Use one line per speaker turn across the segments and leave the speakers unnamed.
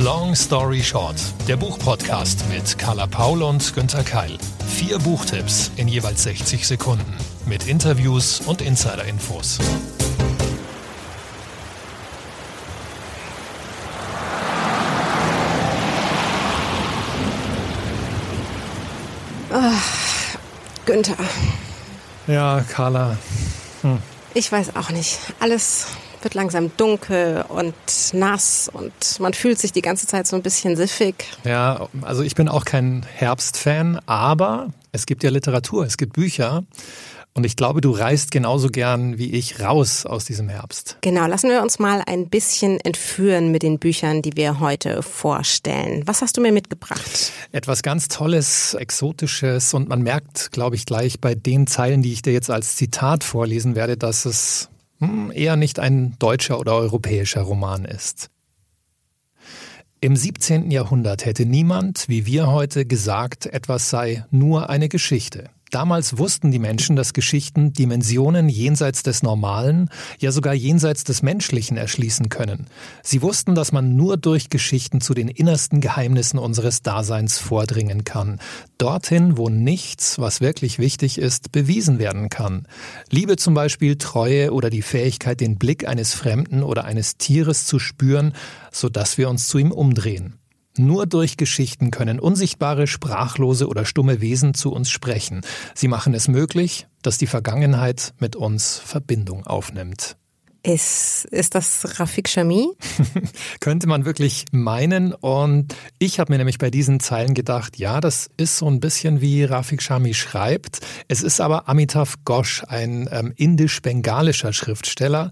Long Story Short, der Buchpodcast mit Carla Paul und Günther Keil. Vier Buchtipps in jeweils 60 Sekunden mit Interviews und Insider-Infos.
Ach, Günther.
Ja, Carla. Hm.
Ich weiß auch nicht. Alles wird langsam dunkel und nass und man fühlt sich die ganze Zeit so ein bisschen siffig.
Ja, also ich bin auch kein Herbstfan, aber es gibt ja Literatur, es gibt Bücher. Und ich glaube, du reist genauso gern wie ich raus aus diesem Herbst.
Genau, lassen wir uns mal ein bisschen entführen mit den Büchern, die wir heute vorstellen. Was hast du mir mitgebracht?
Etwas ganz Tolles, Exotisches und man merkt, glaube ich, gleich bei den Zeilen, die ich dir jetzt als Zitat vorlesen werde, dass es eher nicht ein deutscher oder europäischer Roman ist. Im 17. Jahrhundert hätte niemand, wie wir heute, gesagt, etwas sei nur eine Geschichte. Damals wussten die Menschen, dass Geschichten Dimensionen jenseits des Normalen, ja sogar jenseits des Menschlichen erschließen können. Sie wussten, dass man nur durch Geschichten zu den innersten Geheimnissen unseres Daseins vordringen kann. Dorthin, wo nichts, was wirklich wichtig ist, bewiesen werden kann. Liebe zum Beispiel, Treue oder die Fähigkeit, den Blick eines Fremden oder eines Tieres zu spüren, sodass wir uns zu ihm umdrehen. Nur durch Geschichten können unsichtbare, sprachlose oder stumme Wesen zu uns sprechen. Sie machen es möglich, dass die Vergangenheit mit uns Verbindung aufnimmt.
Ist, ist das Rafik Shami?
Könnte man wirklich meinen. Und ich habe mir nämlich bei diesen Zeilen gedacht, ja, das ist so ein bisschen wie Rafik Shami schreibt. Es ist aber Amitav Ghosh, ein ähm, indisch-bengalischer Schriftsteller.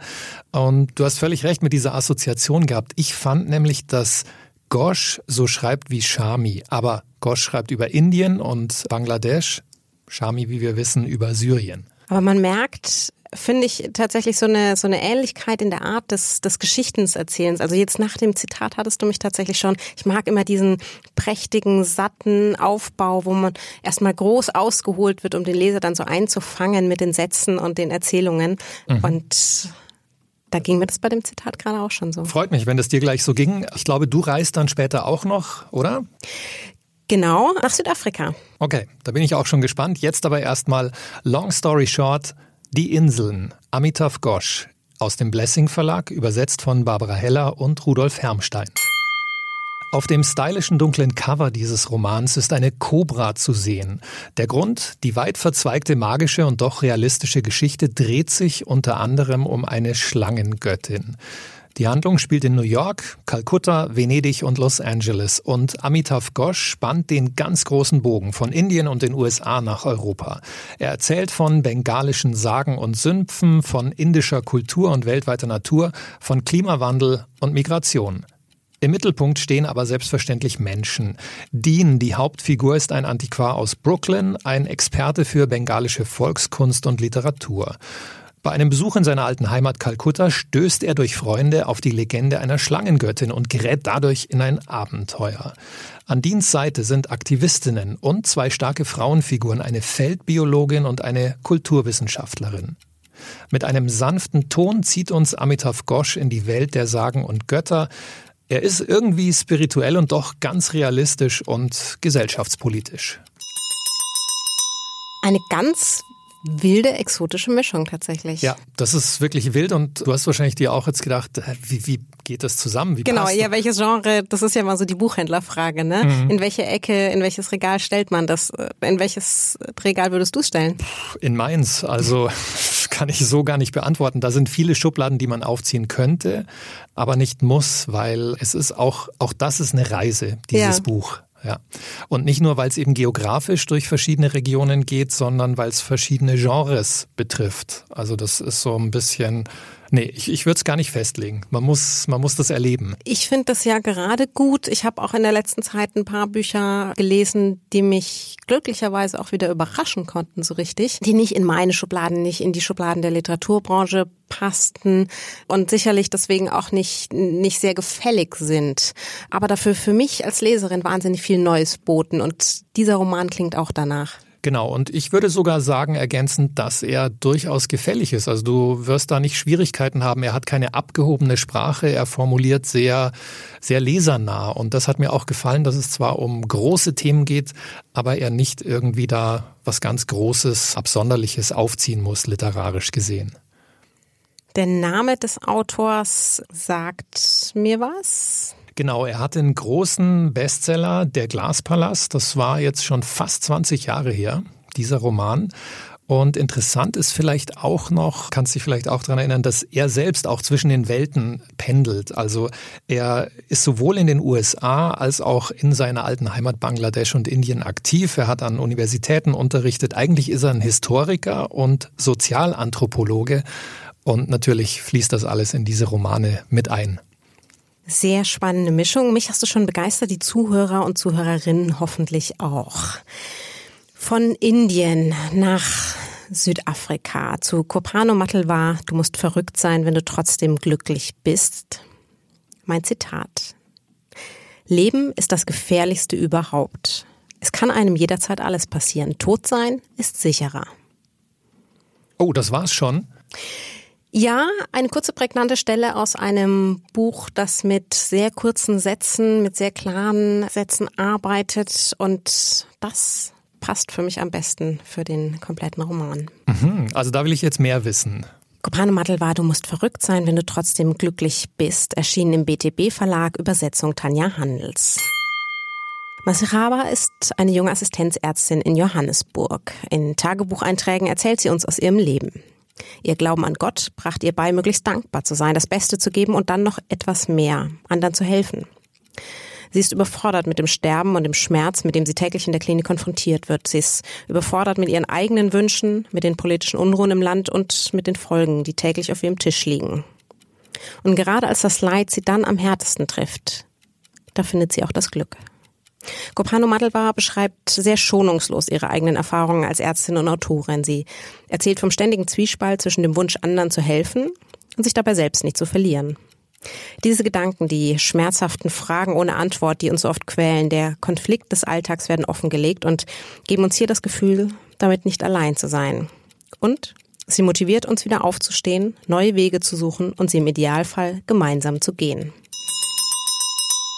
Und du hast völlig recht mit dieser Assoziation gehabt. Ich fand nämlich, dass Ghosh so schreibt wie Shami, aber Ghosh schreibt über Indien und Bangladesch, Shami, wie wir wissen, über Syrien.
Aber man merkt, finde ich tatsächlich so eine, so eine Ähnlichkeit in der Art des, des Geschichtenerzählens. Also jetzt nach dem Zitat hattest du mich tatsächlich schon. Ich mag immer diesen prächtigen, satten Aufbau, wo man erstmal groß ausgeholt wird, um den Leser dann so einzufangen mit den Sätzen und den Erzählungen. Mhm. Und da ging mir das bei dem Zitat gerade auch schon so.
Freut mich, wenn das dir gleich so ging. Ich glaube, du reist dann später auch noch, oder?
Genau, nach Südafrika.
Okay, da bin ich auch schon gespannt. Jetzt aber erstmal Long Story Short, Die Inseln, Amitav Ghosh aus dem Blessing Verlag, übersetzt von Barbara Heller und Rudolf Hermstein. Auf dem stylischen dunklen Cover dieses Romans ist eine Kobra zu sehen. Der Grund, die weit verzweigte magische und doch realistische Geschichte dreht sich unter anderem um eine Schlangengöttin. Die Handlung spielt in New York, Kalkutta, Venedig und Los Angeles und Amitav Ghosh spannt den ganz großen Bogen von Indien und den USA nach Europa. Er erzählt von bengalischen Sagen und Sümpfen, von indischer Kultur und weltweiter Natur, von Klimawandel und Migration. Im Mittelpunkt stehen aber selbstverständlich Menschen. Dean, die Hauptfigur, ist ein Antiquar aus Brooklyn, ein Experte für bengalische Volkskunst und Literatur. Bei einem Besuch in seiner alten Heimat Kalkutta stößt er durch Freunde auf die Legende einer Schlangengöttin und gerät dadurch in ein Abenteuer. An Deans Seite sind Aktivistinnen und zwei starke Frauenfiguren, eine Feldbiologin und eine Kulturwissenschaftlerin. Mit einem sanften Ton zieht uns Amitav Ghosh in die Welt der Sagen und Götter, er ist irgendwie spirituell und doch ganz realistisch und gesellschaftspolitisch.
Eine ganz wilde, exotische Mischung tatsächlich.
Ja, das ist wirklich wild und du hast wahrscheinlich dir auch jetzt gedacht, wie, wie geht das zusammen? Wie
genau, ja, welches Genre, das ist ja mal so die Buchhändlerfrage, ne? Mhm. In welche Ecke, in welches Regal stellt man das? In welches Regal würdest du stellen?
In meins, also kann ich so gar nicht beantworten. Da sind viele Schubladen, die man aufziehen könnte, aber nicht muss, weil es ist auch, auch das ist eine Reise, dieses ja. Buch. Ja. Und nicht nur, weil es eben geografisch durch verschiedene Regionen geht, sondern weil es verschiedene Genres betrifft. Also das ist so ein bisschen Nee, ich, ich würde es gar nicht festlegen. Man muss, man muss das erleben.
Ich finde das ja gerade gut. Ich habe auch in der letzten Zeit ein paar Bücher gelesen, die mich glücklicherweise auch wieder überraschen konnten, so richtig. Die nicht in meine Schubladen, nicht in die Schubladen der Literaturbranche passten und sicherlich deswegen auch nicht, nicht sehr gefällig sind. Aber dafür für mich als Leserin wahnsinnig viel Neues boten und dieser Roman klingt auch danach.
Genau, und ich würde sogar sagen, ergänzend, dass er durchaus gefällig ist. Also du wirst da nicht Schwierigkeiten haben. Er hat keine abgehobene Sprache, er formuliert sehr, sehr lesernah. Und das hat mir auch gefallen, dass es zwar um große Themen geht, aber er nicht irgendwie da was ganz Großes, Absonderliches aufziehen muss, literarisch gesehen.
Der Name des Autors sagt mir was.
Genau, er hatte einen großen Bestseller, Der Glaspalast. Das war jetzt schon fast 20 Jahre her, dieser Roman. Und interessant ist vielleicht auch noch, kannst dich vielleicht auch daran erinnern, dass er selbst auch zwischen den Welten pendelt. Also er ist sowohl in den USA als auch in seiner alten Heimat Bangladesch und Indien aktiv. Er hat an Universitäten unterrichtet. Eigentlich ist er ein Historiker und Sozialanthropologe. Und natürlich fließt das alles in diese Romane mit ein.
Sehr spannende Mischung. Mich hast du schon begeistert, die Zuhörer und Zuhörerinnen hoffentlich auch. Von Indien nach Südafrika zu Kopano Matelwa, du musst verrückt sein, wenn du trotzdem glücklich bist. Mein Zitat. Leben ist das gefährlichste überhaupt. Es kann einem jederzeit alles passieren. Tot sein ist sicherer.
Oh, das war's schon.
Ja, eine kurze prägnante Stelle aus einem Buch, das mit sehr kurzen Sätzen, mit sehr klaren Sätzen arbeitet und das passt für mich am besten für den kompletten Roman.
Mhm, also da will ich jetzt mehr wissen.
Kopane Mattel war, du musst verrückt sein, wenn du trotzdem glücklich bist, erschienen im BTB Verlag, Übersetzung Tanja Handels. Masiraba ist eine junge Assistenzärztin in Johannesburg. In Tagebucheinträgen erzählt sie uns aus ihrem Leben. Ihr Glauben an Gott brachte ihr bei, möglichst dankbar zu sein, das Beste zu geben und dann noch etwas mehr, anderen zu helfen. Sie ist überfordert mit dem Sterben und dem Schmerz, mit dem sie täglich in der Klinik konfrontiert wird. Sie ist überfordert mit ihren eigenen Wünschen, mit den politischen Unruhen im Land und mit den Folgen, die täglich auf ihrem Tisch liegen. Und gerade als das Leid sie dann am härtesten trifft, da findet sie auch das Glück. Kopano Madelbar beschreibt sehr schonungslos ihre eigenen Erfahrungen als Ärztin und Autorin. Sie erzählt vom ständigen Zwiespalt zwischen dem Wunsch, anderen zu helfen und sich dabei selbst nicht zu verlieren. Diese Gedanken, die schmerzhaften Fragen ohne Antwort, die uns so oft quälen, der Konflikt des Alltags werden offengelegt und geben uns hier das Gefühl, damit nicht allein zu sein. Und sie motiviert uns wieder aufzustehen, neue Wege zu suchen und sie im Idealfall gemeinsam zu gehen.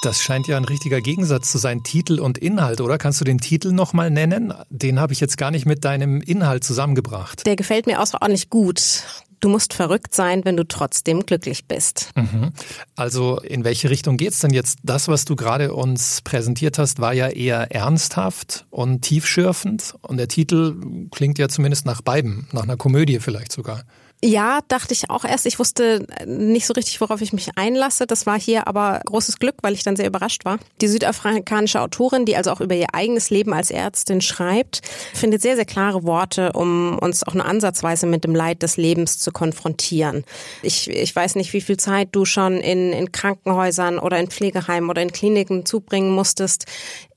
Das scheint ja ein richtiger Gegensatz zu sein, Titel und Inhalt, oder? Kannst du den Titel nochmal nennen? Den habe ich jetzt gar nicht mit deinem Inhalt zusammengebracht.
Der gefällt mir außerordentlich gut. Du musst verrückt sein, wenn du trotzdem glücklich bist.
Mhm. Also in welche Richtung geht's denn jetzt? Das, was du gerade uns präsentiert hast, war ja eher ernsthaft und tiefschürfend. Und der Titel klingt ja zumindest nach beiden, nach einer Komödie vielleicht sogar.
Ja, dachte ich auch erst. Ich wusste nicht so richtig, worauf ich mich einlasse. Das war hier aber großes Glück, weil ich dann sehr überrascht war. Die südafrikanische Autorin, die also auch über ihr eigenes Leben als Ärztin schreibt, findet sehr, sehr klare Worte, um uns auch nur ansatzweise mit dem Leid des Lebens zu konfrontieren. Ich, ich weiß nicht, wie viel Zeit du schon in, in Krankenhäusern oder in Pflegeheimen oder in Kliniken zubringen musstest.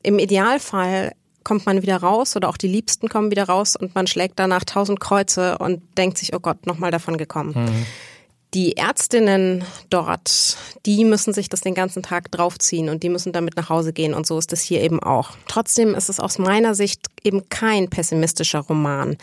Im Idealfall kommt man wieder raus oder auch die Liebsten kommen wieder raus und man schlägt danach tausend Kreuze und denkt sich, oh Gott, nochmal davon gekommen. Mhm. Die Ärztinnen dort, die müssen sich das den ganzen Tag draufziehen und die müssen damit nach Hause gehen und so ist es hier eben auch. Trotzdem ist es aus meiner Sicht eben kein pessimistischer Roman.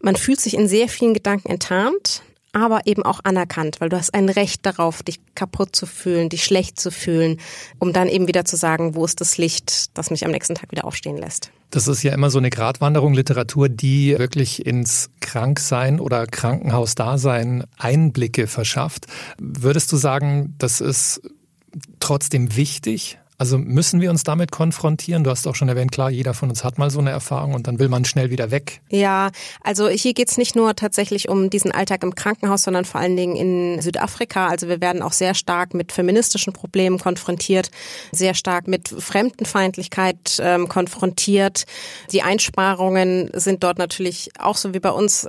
Man fühlt sich in sehr vielen Gedanken enttarnt, aber eben auch anerkannt, weil du hast ein Recht darauf, dich kaputt zu fühlen, dich schlecht zu fühlen, um dann eben wieder zu sagen, wo ist das Licht, das mich am nächsten Tag wieder aufstehen lässt.
Das ist ja immer so eine Gratwanderung Literatur, die wirklich ins Kranksein oder Krankenhausdasein Einblicke verschafft. Würdest du sagen, das ist trotzdem wichtig, also müssen wir uns damit konfrontieren? Du hast auch schon erwähnt, klar, jeder von uns hat mal so eine Erfahrung und dann will man schnell wieder weg.
Ja, also hier geht's nicht nur tatsächlich um diesen Alltag im Krankenhaus, sondern vor allen Dingen in Südafrika. Also wir werden auch sehr stark mit feministischen Problemen konfrontiert, sehr stark mit Fremdenfeindlichkeit ähm, konfrontiert. Die Einsparungen sind dort natürlich auch so wie bei uns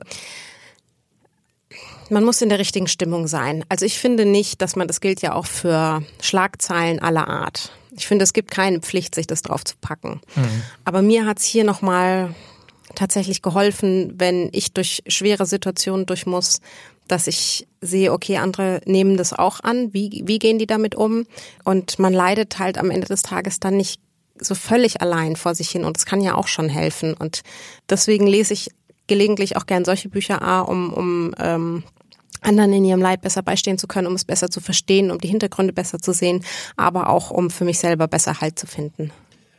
man muss in der richtigen Stimmung sein. Also ich finde nicht, dass man, das gilt ja auch für Schlagzeilen aller Art. Ich finde, es gibt keine Pflicht, sich das drauf zu packen. Mhm. Aber mir hat's hier nochmal tatsächlich geholfen, wenn ich durch schwere Situationen durch muss, dass ich sehe, okay, andere nehmen das auch an. Wie, wie gehen die damit um? Und man leidet halt am Ende des Tages dann nicht so völlig allein vor sich hin und das kann ja auch schon helfen. Und deswegen lese ich gelegentlich auch gern solche Bücher, A, um, um ähm, anderen in ihrem Leid besser beistehen zu können, um es besser zu verstehen, um die Hintergründe besser zu sehen, aber auch um für mich selber besser Halt zu finden.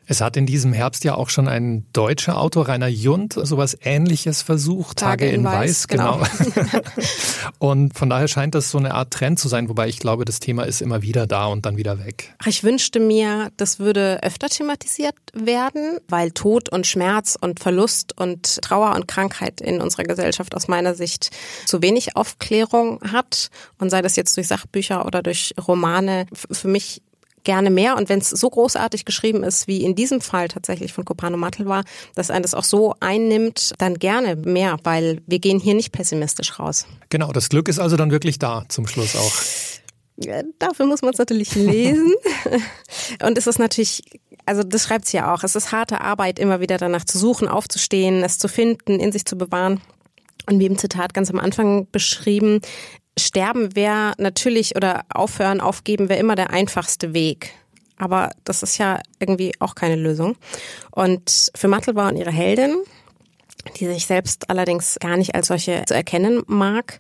Es hat in diesem Herbst ja auch schon ein deutscher Autor, Rainer Jund, sowas ähnliches versucht, Tage, Tage in, Weiß, Weiß genau. genau. und von daher scheint das so eine Art Trend zu sein, wobei ich glaube, das Thema ist immer wieder da und dann wieder weg.
Ich wünschte mir, das würde öfter thematisiert werden, weil Tod und Schmerz und Verlust und Trauer und Krankheit in unserer Gesellschaft aus meiner Sicht zu wenig Aufklärung hat und sei das jetzt durch Sachbücher oder durch Romane, für mich gerne mehr. Und wenn es so großartig geschrieben ist, wie in diesem Fall tatsächlich von Copano Mattel war, dass ein das auch so einnimmt, dann gerne mehr, weil wir gehen hier nicht pessimistisch raus.
Genau, das Glück ist also dann wirklich da zum Schluss auch.
Ja, dafür muss man es natürlich lesen. Und es ist natürlich, also das schreibt sie ja auch, es ist harte Arbeit, immer wieder danach zu suchen, aufzustehen, es zu finden, in sich zu bewahren. Und wie im Zitat ganz am Anfang beschrieben, Sterben wäre natürlich oder aufhören, aufgeben wäre immer der einfachste Weg. Aber das ist ja irgendwie auch keine Lösung. Und für Mattelbau und ihre Heldin, die sich selbst allerdings gar nicht als solche zu erkennen mag,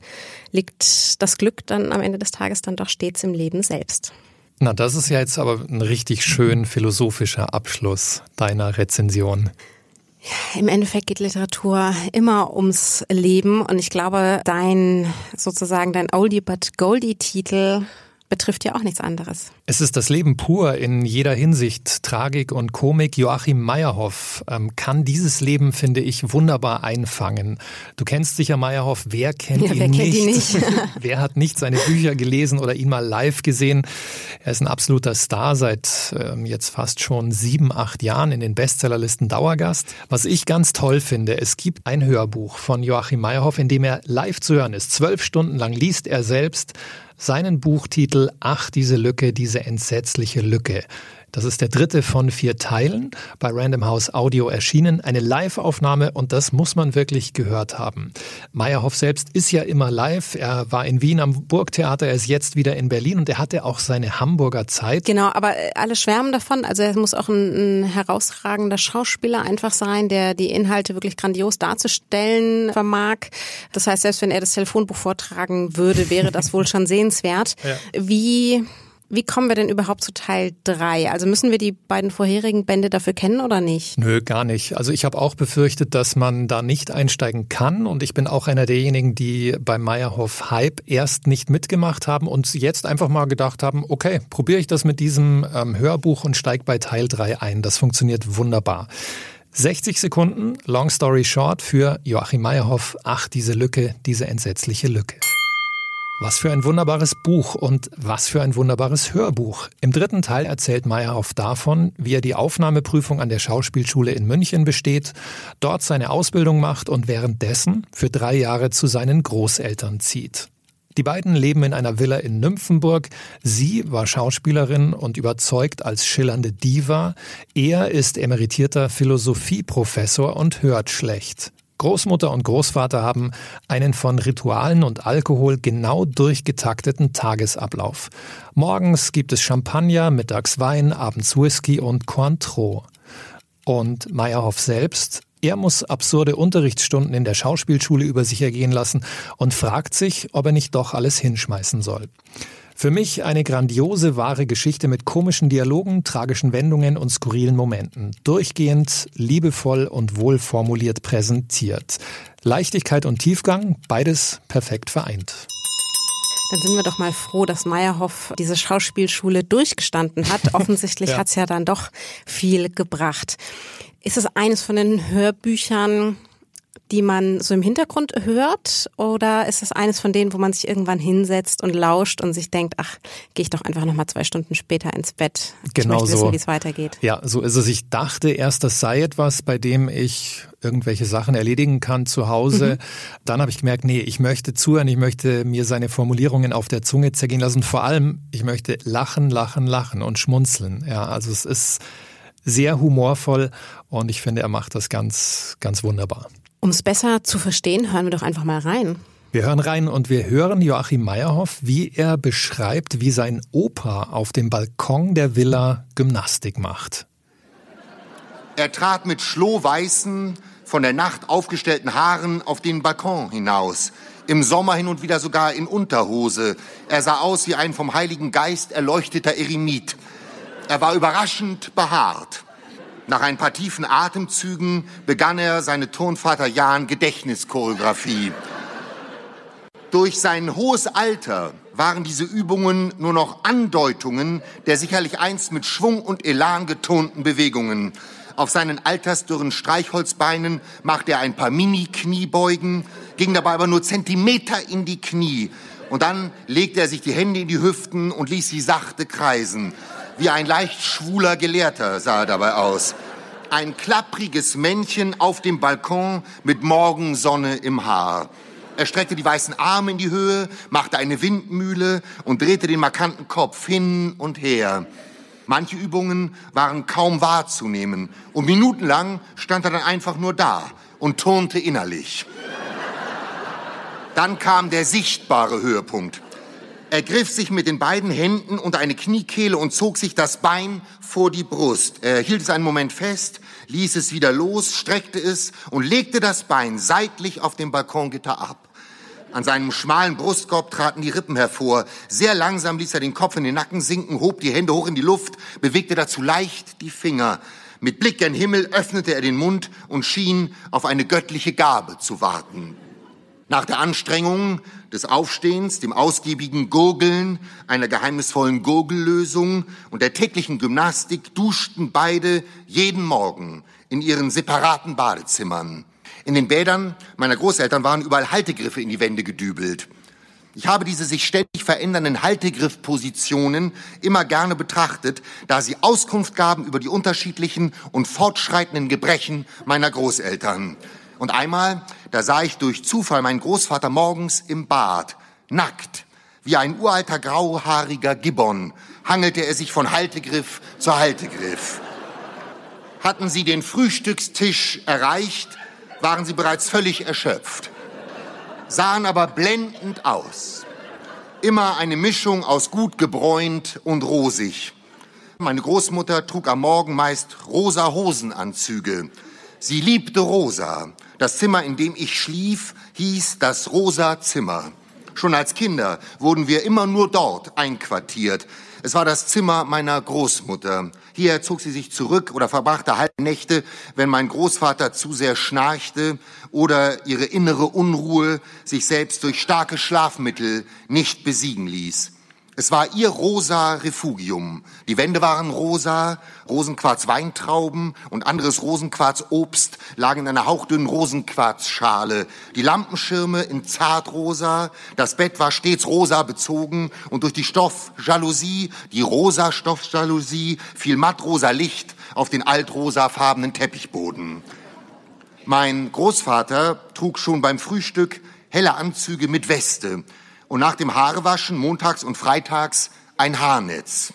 liegt das Glück dann am Ende des Tages dann doch stets im Leben selbst.
Na, das ist ja jetzt aber ein richtig schön philosophischer Abschluss deiner Rezension.
Im Endeffekt geht Literatur immer ums Leben und ich glaube, dein sozusagen dein Oldie but Goldie Titel betrifft ja auch nichts anderes.
Es ist das Leben pur in jeder Hinsicht. Tragik und Komik. Joachim Meyerhoff ähm, kann dieses Leben, finde ich, wunderbar einfangen. Du kennst sicher Meyerhoff. Wer kennt ja, ihn wer nicht? Ihn nicht? wer hat nicht seine Bücher gelesen oder ihn mal live gesehen? Er ist ein absoluter Star seit ähm, jetzt fast schon sieben, acht Jahren in den Bestsellerlisten Dauergast. Was ich ganz toll finde, es gibt ein Hörbuch von Joachim Meyerhoff, in dem er live zu hören ist. Zwölf Stunden lang liest er selbst seinen Buchtitel Ach, diese Lücke, diese entsetzliche Lücke. Das ist der dritte von vier Teilen, bei Random House Audio erschienen, eine Live-Aufnahme und das muss man wirklich gehört haben. Meyerhoff selbst ist ja immer live. Er war in Wien am Burgtheater, er ist jetzt wieder in Berlin und er hatte auch seine Hamburger Zeit.
Genau, aber äh, alle schwärmen davon. Also er muss auch ein, ein herausragender Schauspieler einfach sein, der die Inhalte wirklich grandios darzustellen vermag. Das heißt, selbst wenn er das Telefonbuch vortragen würde, wäre das wohl schon sehenswert. Ja. Wie wie kommen wir denn überhaupt zu Teil 3? Also müssen wir die beiden vorherigen Bände dafür kennen oder nicht?
Nö, gar nicht. Also ich habe auch befürchtet, dass man da nicht einsteigen kann und ich bin auch einer derjenigen, die beim Meyerhoff Hype erst nicht mitgemacht haben und jetzt einfach mal gedacht haben, okay, probiere ich das mit diesem ähm, Hörbuch und steige bei Teil 3 ein. Das funktioniert wunderbar. 60 Sekunden, Long Story Short für Joachim Meyerhoff. Ach, diese Lücke, diese entsetzliche Lücke. Was für ein wunderbares Buch und was für ein wunderbares Hörbuch. Im dritten Teil erzählt Meyerhoff davon, wie er die Aufnahmeprüfung an der Schauspielschule in München besteht, dort seine Ausbildung macht und währenddessen für drei Jahre zu seinen Großeltern zieht. Die beiden leben in einer Villa in Nymphenburg. Sie war Schauspielerin und überzeugt als schillernde Diva. Er ist emeritierter Philosophieprofessor und hört schlecht. Großmutter und Großvater haben einen von Ritualen und Alkohol genau durchgetakteten Tagesablauf. Morgens gibt es Champagner, mittags Wein, abends Whisky und Cointreau. Und Meyerhoff selbst, er muss absurde Unterrichtsstunden in der Schauspielschule über sich ergehen lassen und fragt sich, ob er nicht doch alles hinschmeißen soll. Für mich eine grandiose, wahre Geschichte mit komischen Dialogen, tragischen Wendungen und skurrilen Momenten. Durchgehend, liebevoll und wohlformuliert präsentiert. Leichtigkeit und Tiefgang, beides perfekt vereint.
Dann sind wir doch mal froh, dass Meyerhoff diese Schauspielschule durchgestanden hat. Offensichtlich ja. hat es ja dann doch viel gebracht. Ist es eines von den Hörbüchern, die man so im Hintergrund hört? Oder ist es eines von denen, wo man sich irgendwann hinsetzt und lauscht und sich denkt, ach, gehe ich doch einfach nochmal zwei Stunden später ins Bett.
Genau
ich möchte
so.
wissen, wie es weitergeht.
Ja, so ist es. Ich dachte erst, das sei etwas, bei dem ich irgendwelche Sachen erledigen kann zu Hause. Mhm. Dann habe ich gemerkt, nee, ich möchte zuhören, ich möchte mir seine Formulierungen auf der Zunge zergehen lassen. Vor allem, ich möchte lachen, lachen, lachen und schmunzeln. Ja, also es ist sehr humorvoll und ich finde, er macht das ganz, ganz wunderbar.
Um es besser zu verstehen, hören wir doch einfach mal rein.
Wir hören rein und wir hören Joachim Meyerhoff, wie er beschreibt, wie sein Opa auf dem Balkon der Villa Gymnastik macht.
Er trat mit schlohweißen, von der Nacht aufgestellten Haaren auf den Balkon hinaus. Im Sommer hin und wieder sogar in Unterhose. Er sah aus wie ein vom Heiligen Geist erleuchteter Eremit. Er war überraschend behaart. Nach ein paar tiefen Atemzügen begann er seine Turnvater Jan Gedächtnischoreografie. Durch sein hohes Alter waren diese Übungen nur noch Andeutungen der sicherlich einst mit Schwung und Elan getonten Bewegungen. Auf seinen altersdürren Streichholzbeinen machte er ein paar Mini-Kniebeugen, ging dabei aber nur Zentimeter in die Knie. Und dann legte er sich die Hände in die Hüften und ließ sie sachte kreisen. Wie ein leicht schwuler Gelehrter sah er dabei aus. Ein klappriges Männchen auf dem Balkon mit Morgensonne im Haar. Er streckte die weißen Arme in die Höhe, machte eine Windmühle und drehte den markanten Kopf hin und her. Manche Übungen waren kaum wahrzunehmen und minutenlang stand er dann einfach nur da und turnte innerlich. Dann kam der sichtbare Höhepunkt. Er griff sich mit den beiden Händen unter eine Kniekehle und zog sich das Bein vor die Brust. Er hielt es einen Moment fest, ließ es wieder los, streckte es und legte das Bein seitlich auf dem Balkongitter ab. An seinem schmalen Brustkorb traten die Rippen hervor. Sehr langsam ließ er den Kopf in den Nacken sinken, hob die Hände hoch in die Luft, bewegte dazu leicht die Finger. Mit Blick gen Himmel öffnete er den Mund und schien auf eine göttliche Gabe zu warten. Nach der Anstrengung des Aufstehens, dem ausgiebigen Gurgeln, einer geheimnisvollen Gurgellösung und der täglichen Gymnastik duschten beide jeden Morgen in ihren separaten Badezimmern. In den Bädern meiner Großeltern waren überall Haltegriffe in die Wände gedübelt. Ich habe diese sich ständig verändernden Haltegriffpositionen immer gerne betrachtet, da sie Auskunft gaben über die unterschiedlichen und fortschreitenden Gebrechen meiner Großeltern. Und einmal, da sah ich durch Zufall meinen Großvater morgens im Bad, nackt, wie ein uralter grauhaariger Gibbon, hangelte er sich von Haltegriff zu Haltegriff. Hatten sie den Frühstückstisch erreicht, waren sie bereits völlig erschöpft, sahen aber blendend aus. Immer eine Mischung aus gut gebräunt und rosig. Meine Großmutter trug am Morgen meist rosa Hosenanzüge. Sie liebte rosa. Das Zimmer, in dem ich schlief, hieß das rosa Zimmer. Schon als Kinder wurden wir immer nur dort einquartiert. Es war das Zimmer meiner Großmutter. Hier zog sie sich zurück oder verbrachte halbe Nächte, wenn mein Großvater zu sehr schnarchte oder ihre innere Unruhe sich selbst durch starke Schlafmittel nicht besiegen ließ. Es war ihr rosa Refugium. Die Wände waren rosa, Rosenquarz-Weintrauben und anderes Rosenquarz-Obst lagen in einer hauchdünnen Rosenquarzschale. Die Lampenschirme in zartrosa, das Bett war stets rosa bezogen und durch die Stoffjalousie, die rosa Stoffjalousie, fiel mattrosa Licht auf den altrosafarbenen Teppichboden. Mein Großvater trug schon beim Frühstück helle Anzüge mit Weste und nach dem Haarewaschen montags und freitags ein Haarnetz.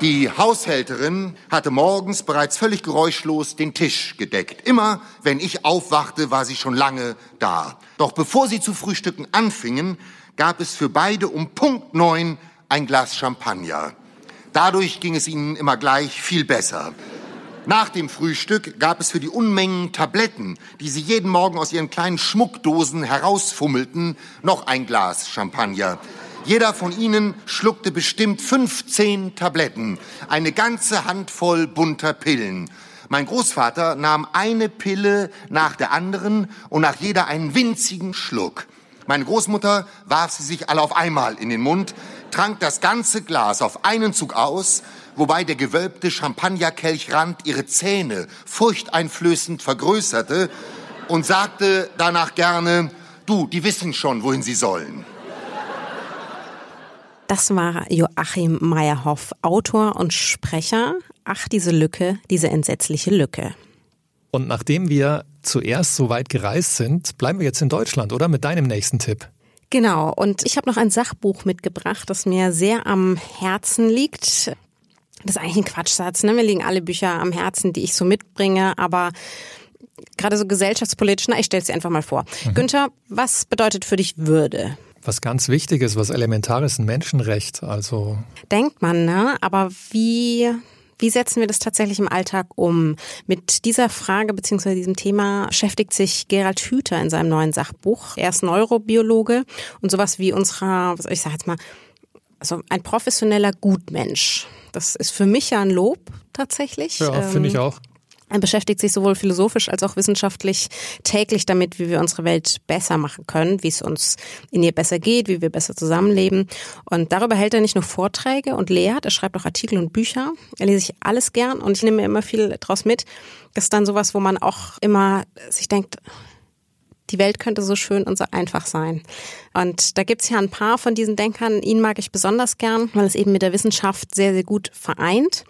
Die Haushälterin hatte morgens bereits völlig geräuschlos den Tisch gedeckt. Immer, wenn ich aufwachte, war sie schon lange da. Doch bevor sie zu frühstücken anfingen, gab es für beide um Punkt neun ein Glas Champagner. Dadurch ging es ihnen immer gleich viel besser. Nach dem Frühstück gab es für die Unmengen Tabletten, die sie jeden Morgen aus ihren kleinen Schmuckdosen herausfummelten, noch ein Glas Champagner. Jeder von ihnen schluckte bestimmt 15 Tabletten, eine ganze Handvoll bunter Pillen. Mein Großvater nahm eine Pille nach der anderen und nach jeder einen winzigen Schluck. Meine Großmutter warf sie sich alle auf einmal in den Mund, trank das ganze Glas auf einen Zug aus wobei der gewölbte Champagnerkelchrand ihre Zähne furchteinflößend vergrößerte und sagte danach gerne, du, die wissen schon, wohin sie sollen.
Das war Joachim Meyerhoff, Autor und Sprecher. Ach, diese Lücke, diese entsetzliche Lücke.
Und nachdem wir zuerst so weit gereist sind, bleiben wir jetzt in Deutschland, oder? Mit deinem nächsten Tipp.
Genau, und ich habe noch ein Sachbuch mitgebracht, das mir sehr am Herzen liegt. Das ist eigentlich ein Quatschsatz. Ne? Mir liegen alle Bücher am Herzen, die ich so mitbringe, aber gerade so gesellschaftspolitisch, na, ich stelle es dir einfach mal vor. Mhm. Günther, was bedeutet für dich Würde?
Was ganz Wichtiges, was Elementares, ein Menschenrecht. Also
denkt man, ne? Aber wie Wie setzen wir das tatsächlich im Alltag um? Mit dieser Frage bzw. diesem Thema beschäftigt sich Gerald Hüther in seinem neuen Sachbuch. Er ist Neurobiologe und sowas wie unserer, ich sage jetzt mal, also ein professioneller Gutmensch. Das ist für mich ja ein Lob tatsächlich.
Ja, finde ich ähm, auch.
Er beschäftigt sich sowohl philosophisch als auch wissenschaftlich täglich damit, wie wir unsere Welt besser machen können, wie es uns in ihr besser geht, wie wir besser zusammenleben. Und darüber hält er nicht nur Vorträge und lehrt, er schreibt auch Artikel und Bücher. Er lese ich alles gern und ich nehme mir immer viel draus mit. Das ist dann sowas, wo man auch immer sich denkt, die Welt könnte so schön und so einfach sein. Und da gibt's ja ein paar von diesen Denkern. Ihn mag ich besonders gern, weil es eben mit der Wissenschaft sehr, sehr gut vereint.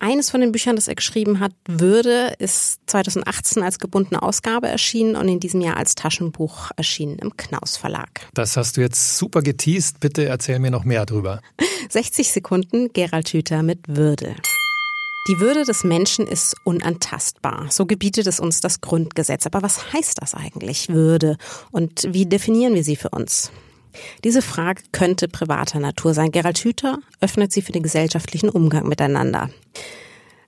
Eines von den Büchern, das er geschrieben hat, Würde, ist 2018 als gebundene Ausgabe erschienen und in diesem Jahr als Taschenbuch erschienen im Knaus Verlag.
Das hast du jetzt super geteased. Bitte erzähl mir noch mehr drüber.
60 Sekunden Gerald Hüther mit Würde. Die Würde des Menschen ist unantastbar. So gebietet es uns das Grundgesetz. Aber was heißt das eigentlich, Würde? Und wie definieren wir sie für uns? Diese Frage könnte privater Natur sein. Gerald Hüther öffnet sie für den gesellschaftlichen Umgang miteinander.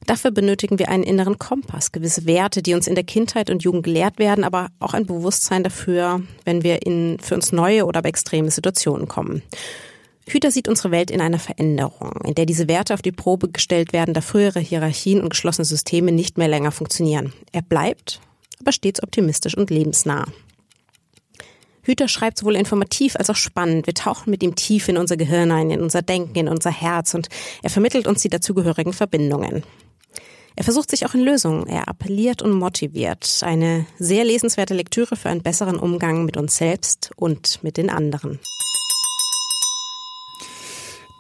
Dafür benötigen wir einen inneren Kompass, gewisse Werte, die uns in der Kindheit und Jugend gelehrt werden, aber auch ein Bewusstsein dafür, wenn wir in für uns neue oder extreme Situationen kommen. Hüter sieht unsere Welt in einer Veränderung, in der diese Werte auf die Probe gestellt werden, da frühere Hierarchien und geschlossene Systeme nicht mehr länger funktionieren. Er bleibt, aber stets optimistisch und lebensnah. Hüter schreibt sowohl informativ als auch spannend. Wir tauchen mit ihm tief in unser Gehirn ein, in unser Denken, in unser Herz und er vermittelt uns die dazugehörigen Verbindungen. Er versucht sich auch in Lösungen. Er appelliert und motiviert. Eine sehr lesenswerte Lektüre für einen besseren Umgang mit uns selbst und mit den anderen.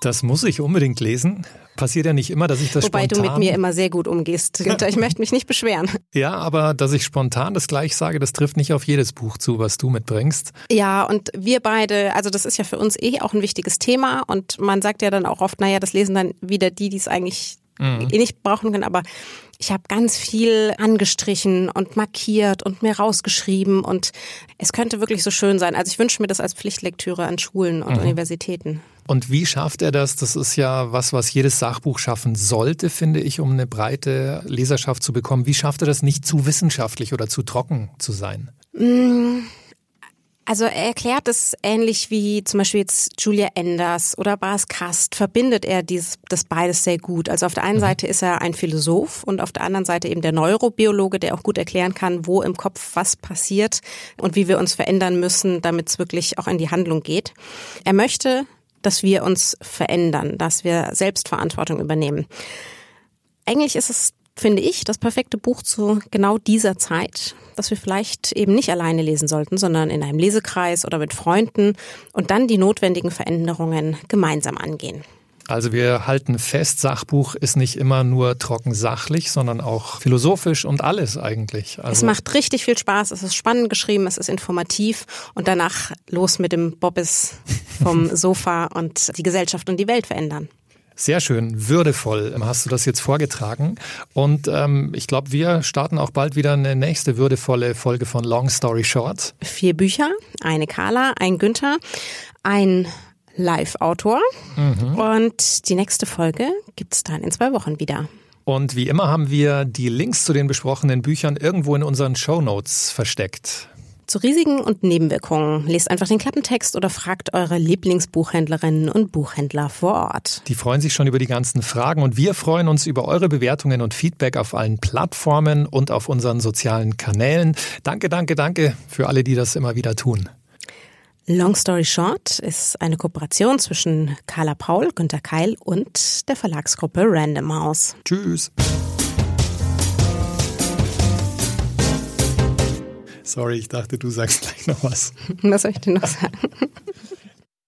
Das muss ich unbedingt lesen. Passiert ja nicht immer, dass ich das
Wobei
spontan...
du mit mir immer sehr gut umgehst, Günther. Ich möchte mich nicht beschweren.
Ja, aber dass ich spontan das gleich sage, das trifft nicht auf jedes Buch zu, was du mitbringst.
Ja, und wir beide, also das ist ja für uns eh auch ein wichtiges Thema und man sagt ja dann auch oft, naja, das lesen dann wieder die, die es eigentlich mhm. eh nicht brauchen können, aber ich habe ganz viel angestrichen und markiert und mir rausgeschrieben und es könnte wirklich so schön sein. Also ich wünsche mir das als Pflichtlektüre an Schulen und mhm. Universitäten.
Und wie schafft er das? Das ist ja was, was jedes Sachbuch schaffen sollte, finde ich, um eine breite Leserschaft zu bekommen. Wie schafft er das nicht zu wissenschaftlich oder zu trocken zu sein?
Mmh. Also er erklärt es ähnlich wie zum Beispiel jetzt Julia Enders oder Bas Kast, verbindet er dies, das beides sehr gut. Also auf der einen mhm. Seite ist er ein Philosoph und auf der anderen Seite eben der Neurobiologe, der auch gut erklären kann, wo im Kopf was passiert und wie wir uns verändern müssen, damit es wirklich auch in die Handlung geht. Er möchte, dass wir uns verändern, dass wir Selbstverantwortung übernehmen. Eigentlich ist es finde ich, das perfekte Buch zu genau dieser Zeit, das wir vielleicht eben nicht alleine lesen sollten, sondern in einem Lesekreis oder mit Freunden und dann die notwendigen Veränderungen gemeinsam angehen.
Also wir halten fest, Sachbuch ist nicht immer nur trocken sachlich, sondern auch philosophisch und alles eigentlich.
Also es macht richtig viel Spaß, es ist spannend geschrieben, es ist informativ und danach los mit dem Bobbis vom Sofa und die Gesellschaft und die Welt verändern.
Sehr schön, würdevoll hast du das jetzt vorgetragen. Und ähm, ich glaube, wir starten auch bald wieder eine nächste würdevolle Folge von Long Story Short.
Vier Bücher, eine Carla, ein Günther, ein Live-Autor. Mhm. Und die nächste Folge gibt's dann in zwei Wochen wieder.
Und wie immer haben wir die Links zu den besprochenen Büchern irgendwo in unseren Show Notes versteckt.
Zu Risiken und Nebenwirkungen lest einfach den Klappentext oder fragt eure Lieblingsbuchhändlerinnen und Buchhändler vor Ort.
Die freuen sich schon über die ganzen Fragen und wir freuen uns über eure Bewertungen und Feedback auf allen Plattformen und auf unseren sozialen Kanälen. Danke, danke, danke für alle, die das immer wieder tun.
Long Story Short ist eine Kooperation zwischen Carla Paul, Günter Keil und der Verlagsgruppe Random House.
Tschüss. Sorry, ich dachte, du sagst gleich noch was.
Was soll ich denn noch sagen?